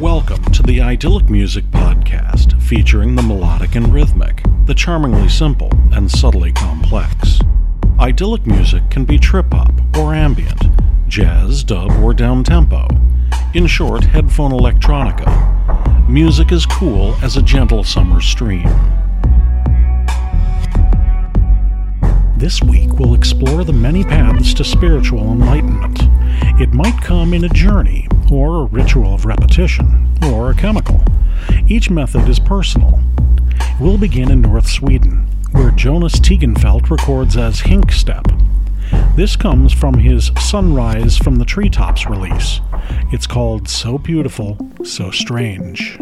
Welcome to the Idyllic Music Podcast, featuring the melodic and rhythmic, the charmingly simple and subtly complex. Idyllic music can be trip hop or ambient, jazz, dub, or down tempo. In short, headphone electronica. Music is cool as a gentle summer stream. This week, we'll explore the many paths to spiritual enlightenment. It might come in a journey, or a ritual of repetition, or a chemical. Each method is personal. We'll begin in North Sweden, where Jonas Tegenfeldt records as Hinkstep. This comes from his Sunrise from the Treetops release. It's called So Beautiful, So Strange.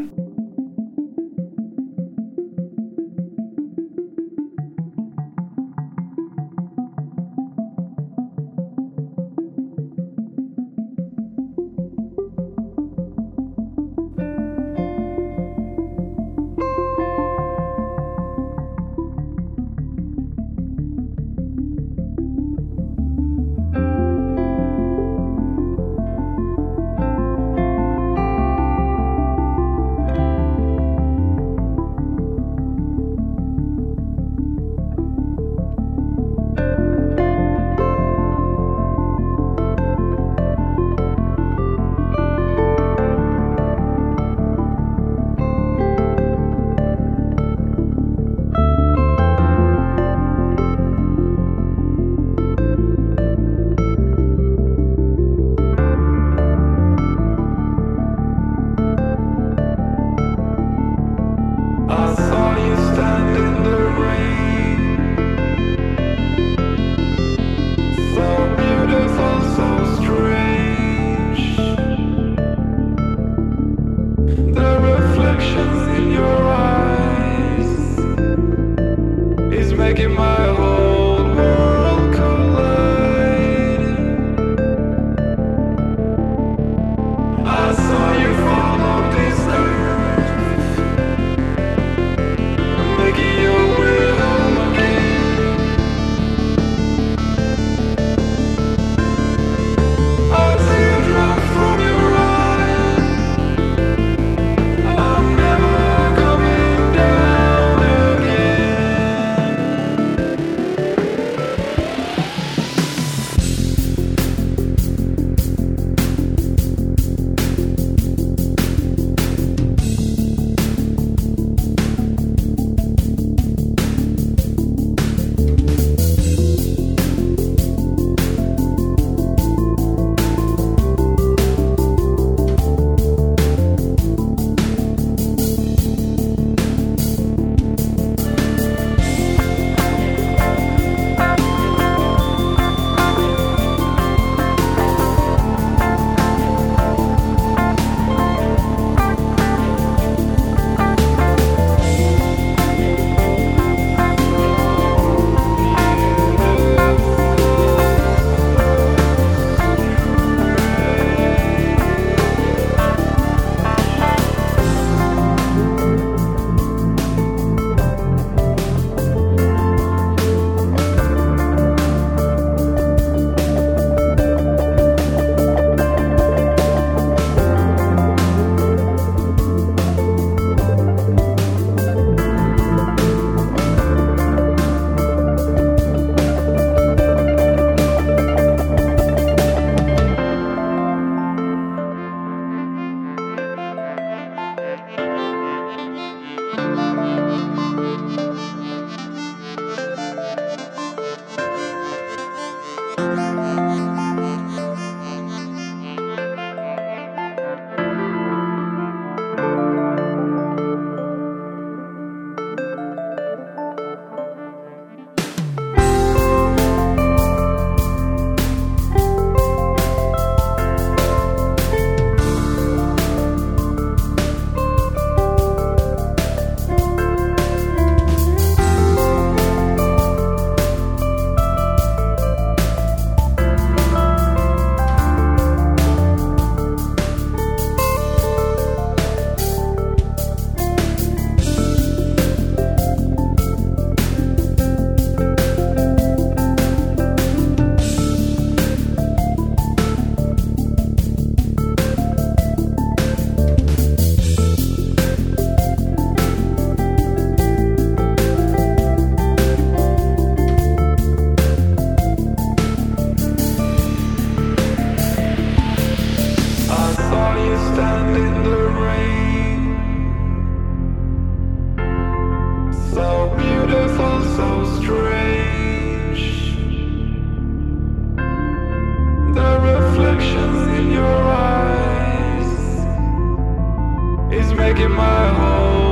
making my home.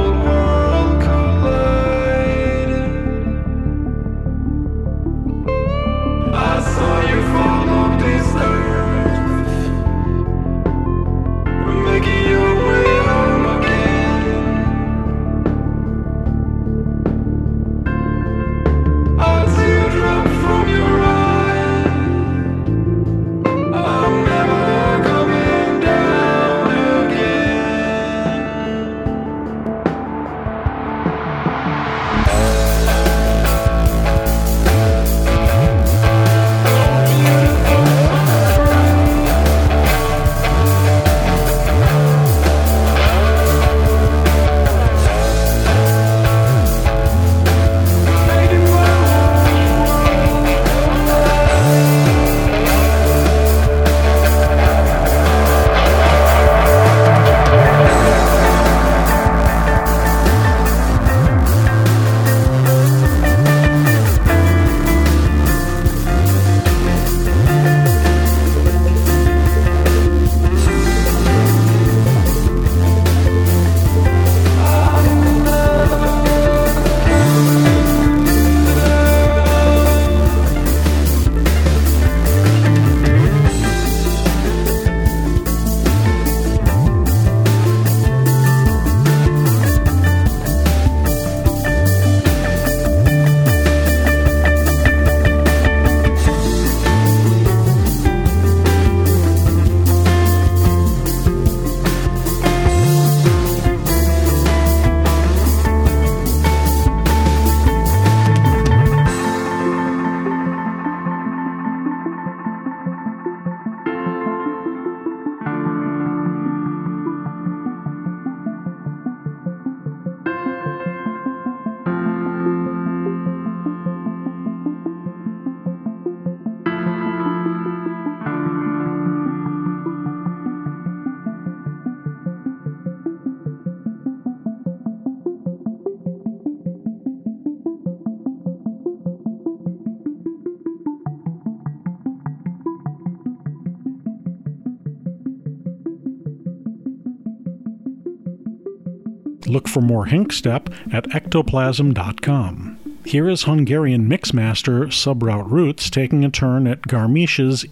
For more Hinkstep at ectoplasm.com. Here is Hungarian mixmaster Subroute Roots taking a turn at Garmisch's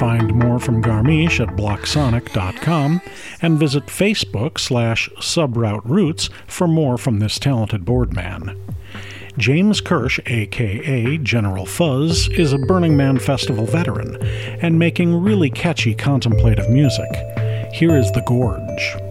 You more from Garmisch at blocksonic.com and visit Facebook slash subroute roots for more from this talented boardman. James Kirsch, aka General Fuzz, is a Burning Man Festival veteran and making really catchy contemplative music. Here is The Gorge.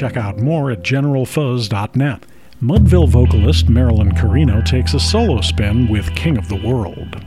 Check out more at generalfuzz.net. Mudville vocalist Marilyn Carino takes a solo spin with King of the World.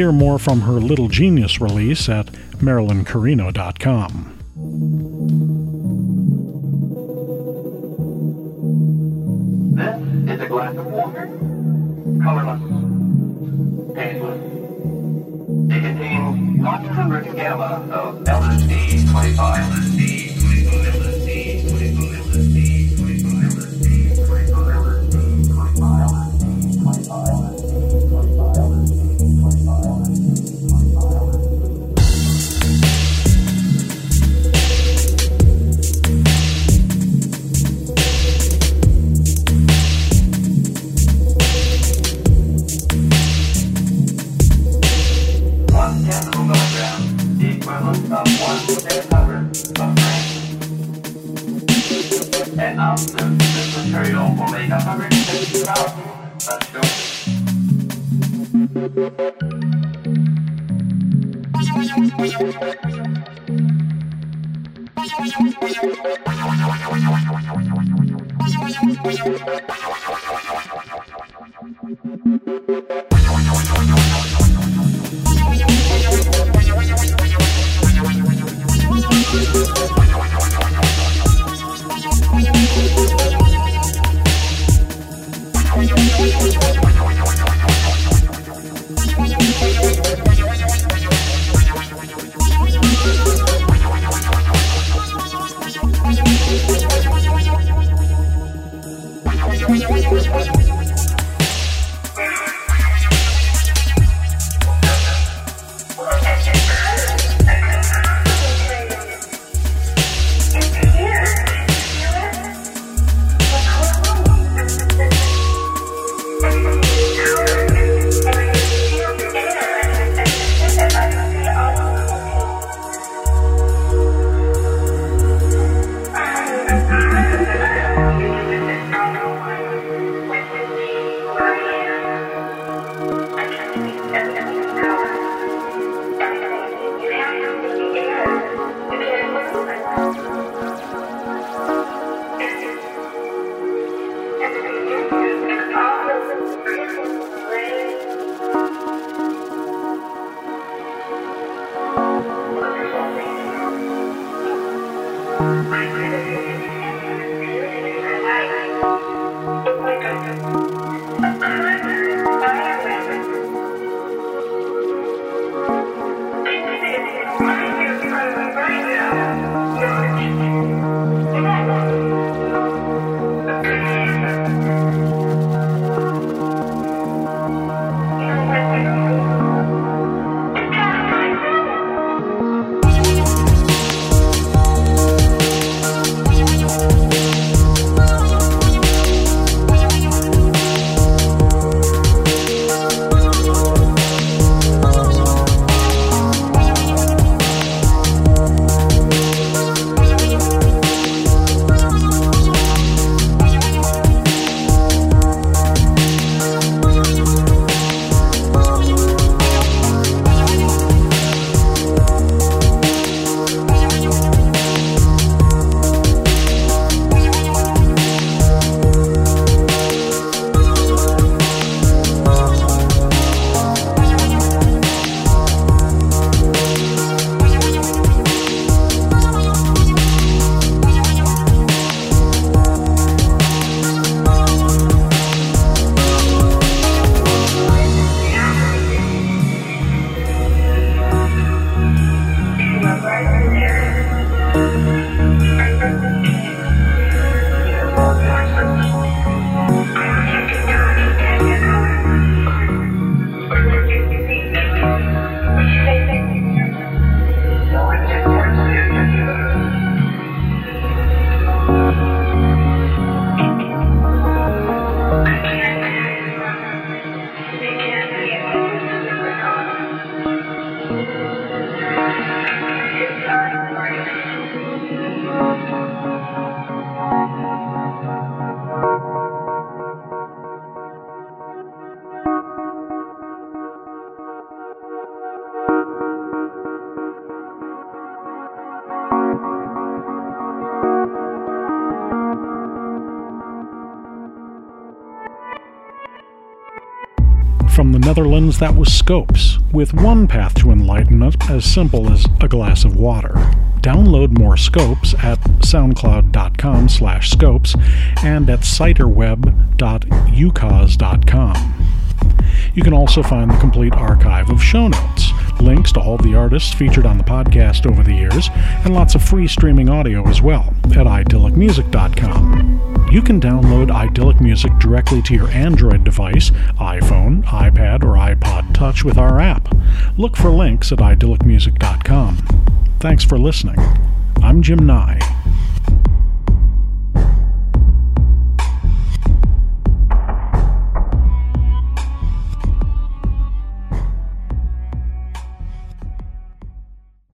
Hear more from her Little Genius release at marilyncarino.com. This is a glass of water, colorless, tasteless. It contains lots of gamma of LSD 25, LSD 25, Thank you. From the Netherlands, that was Scopes, with one path to enlightenment as simple as a glass of water. Download more Scopes at soundcloud.com slash scopes and at citerweb.ucause.com. You can also find the complete archive of show notes, links to all the artists featured on the podcast over the years, and lots of free streaming audio as well at idyllicmusic.com. You can download Idyllic Music directly to your Android device, iPhone, iPad, or iPod Touch with our app. Look for links at idyllicmusic.com. Thanks for listening. I'm Jim Nye.